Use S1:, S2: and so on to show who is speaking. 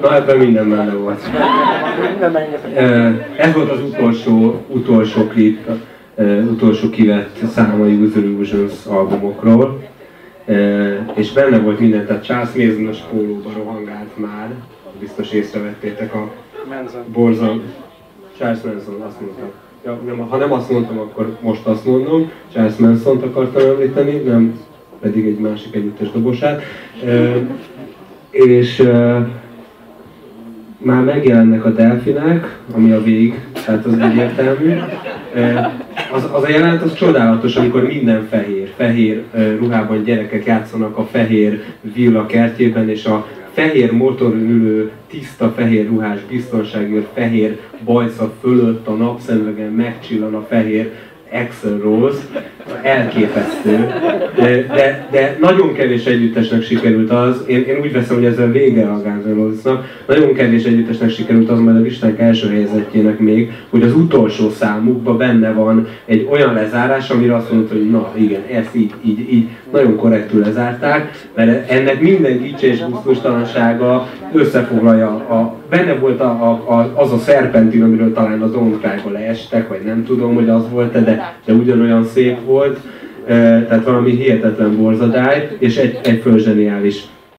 S1: Na ebben minden benne volt. Ez volt az utolsó, utolsó klip, utolsó kivett száma User Illusions albumokról. És benne volt minden, tehát Charles Mason-os pólóba rohangált már, biztos észrevettétek a borzal. Charles Manson, azt mondtam. Ja, nem, ha nem azt mondtam, akkor most azt mondom. Charles Manson-t akartam említeni, nem pedig egy másik együttes dobosát. E, és e, már megjelennek a delfinek, ami a vég, tehát az egyértelmű. Az, az a jelenet az csodálatos, amikor minden fehér, fehér ruhában gyerekek játszanak a fehér villa kertjében, és a fehér motoron ülő, tiszta fehér ruhás biztonságért fehér bajsza fölött a napszemüvegen megcsillan a fehér Axel Rose, elképesztő, de, de nagyon kevés együttesnek sikerült az, én, én úgy veszem, hogy ez a vége a Guns nagyon kevés együttesnek sikerült az, majd a listák első helyezettjének még, hogy az utolsó számukban benne van egy olyan lezárás, amire azt mondta, hogy na igen, ezt így, így, így nagyon korrektül lezárták, mert ennek minden kicsi és gusztustalansága összefoglalja a, benne volt a, a, a, az a szerpentin, amiről talán az Don't leestek, vagy nem tudom, hogy az volt-e, de, de ugyanolyan szép volt. E, tehát valami hihetetlen borzadály, és egy, egy fölzseniális